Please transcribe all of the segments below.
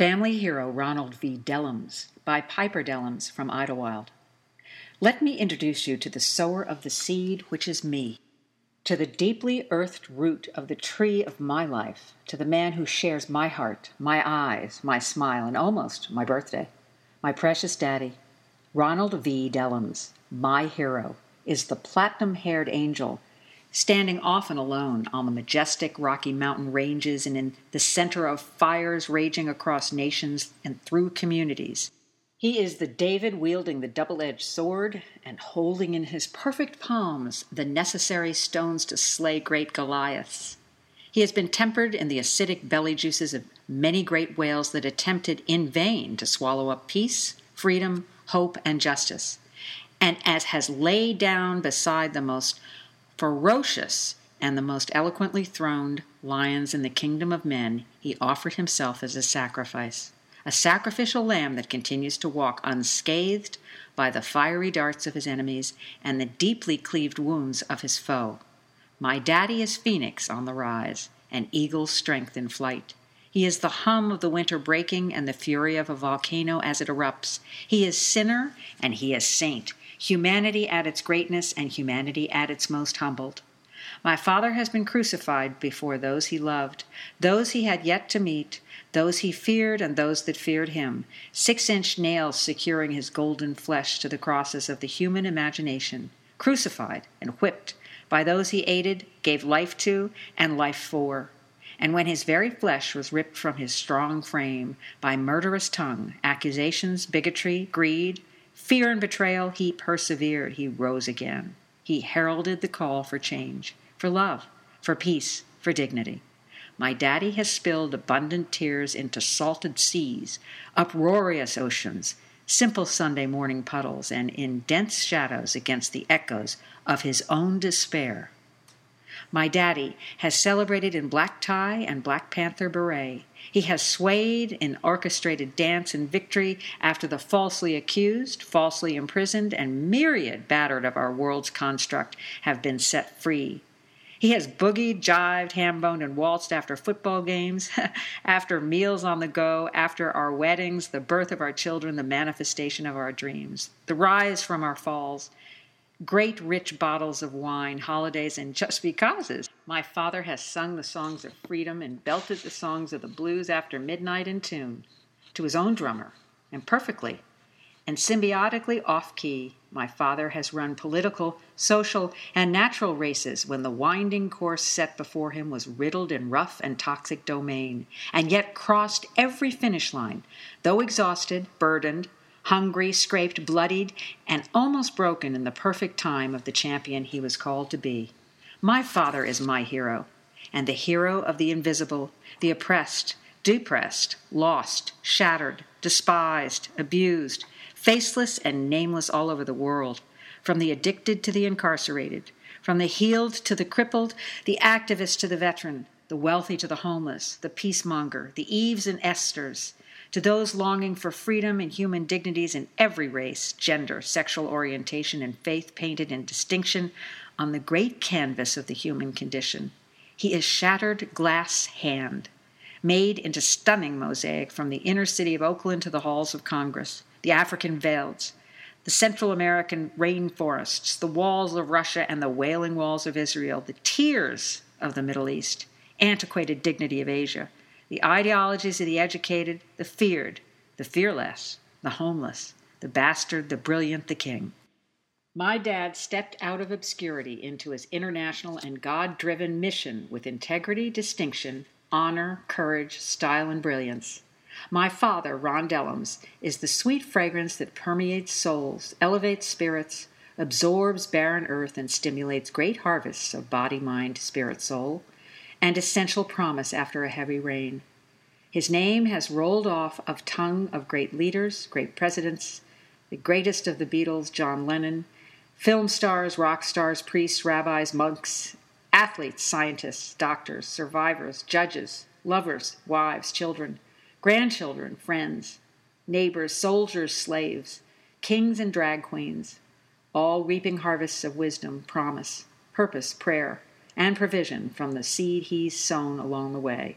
Family hero Ronald V. Dellums by Piper Dellums from Idlewild. Let me introduce you to the sower of the seed which is me, to the deeply earthed root of the tree of my life, to the man who shares my heart, my eyes, my smile, and almost my birthday. My precious daddy, Ronald V. Dellums, my hero, is the platinum haired angel standing often alone on the majestic Rocky Mountain ranges and in the center of fires raging across nations and through communities. He is the David wielding the double edged sword and holding in his perfect palms the necessary stones to slay great Goliaths. He has been tempered in the acidic belly juices of many great whales that attempted in vain to swallow up peace, freedom, hope, and justice, and as has laid down beside the most ferocious and the most eloquently throned lions in the kingdom of men, he offered himself as a sacrifice, a sacrificial lamb that continues to walk unscathed by the fiery darts of his enemies and the deeply cleaved wounds of his foe. My daddy is phoenix on the rise, and eagle's strength in flight. He is the hum of the winter breaking and the fury of a volcano as it erupts. He is sinner and he is saint humanity at its greatness and humanity at its most humbled. My Father has been crucified before those he loved, those he had yet to meet, those he feared and those that feared him, six inch nails securing his golden flesh to the crosses of the human imagination, crucified and whipped by those he aided, gave life to, and life for. And when his very flesh was ripped from his strong frame by murderous tongue, accusations, bigotry, greed, fear and betrayal, he persevered. He rose again. He heralded the call for change, for love, for peace, for dignity. My daddy has spilled abundant tears into salted seas, uproarious oceans, simple Sunday morning puddles, and in dense shadows against the echoes of his own despair. My daddy has celebrated in black tie and Black Panther beret. He has swayed in orchestrated dance and victory after the falsely accused, falsely imprisoned, and myriad battered of our world's construct have been set free. He has boogied, jived, ham-boned, and waltzed after football games, after meals on the go, after our weddings, the birth of our children, the manifestation of our dreams, the rise from our falls, great rich bottles of wine, holidays, and just becauses. My father has sung the songs of freedom and belted the songs of the blues after midnight in tune, to his own drummer, and perfectly. And symbiotically off key, my father has run political, social, and natural races when the winding course set before him was riddled in rough and toxic domain, and yet crossed every finish line, though exhausted, burdened, hungry, scraped, bloodied, and almost broken in the perfect time of the champion he was called to be. My father is my hero, and the hero of the invisible, the oppressed, depressed, lost, shattered, despised, abused, faceless and nameless all over the world, from the addicted to the incarcerated, from the healed to the crippled, the activist to the veteran, the wealthy to the homeless, the peacemonger, the Eves and Esthers, to those longing for freedom and human dignities in every race, gender, sexual orientation, and faith painted in distinction on the great canvas of the human condition. He is shattered glass hand, made into stunning mosaic from the inner city of Oakland to the halls of Congress, the African velds, the Central American rainforests, the walls of Russia and the wailing walls of Israel, the tears of the Middle East, antiquated dignity of Asia, the ideologies of the educated, the feared, the fearless, the homeless, the bastard, the brilliant, the king. My dad stepped out of obscurity into his international and God driven mission with integrity, distinction, honor, courage, style, and brilliance. My father, Ron Dellums, is the sweet fragrance that permeates souls, elevates spirits, absorbs barren earth, and stimulates great harvests of body, mind, spirit, soul and essential promise after a heavy rain. His name has rolled off of tongue of great leaders, great presidents, the greatest of the Beatles, John Lennon, film stars, rock stars, priests, rabbis, monks, athletes, scientists, doctors, survivors, judges, lovers, wives, children, grandchildren, friends, neighbors, soldiers, slaves, kings and drag queens, all reaping harvests of wisdom, promise, purpose, prayer, and provision from the seed he's sown along the way.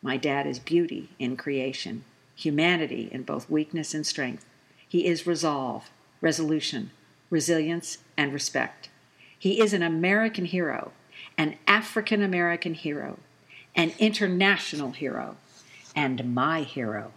My dad is beauty in creation. humanity in both weakness and strength. He is resolve, resolution, resilience, and respect. He is an American hero, an African American hero, an international hero, and my hero.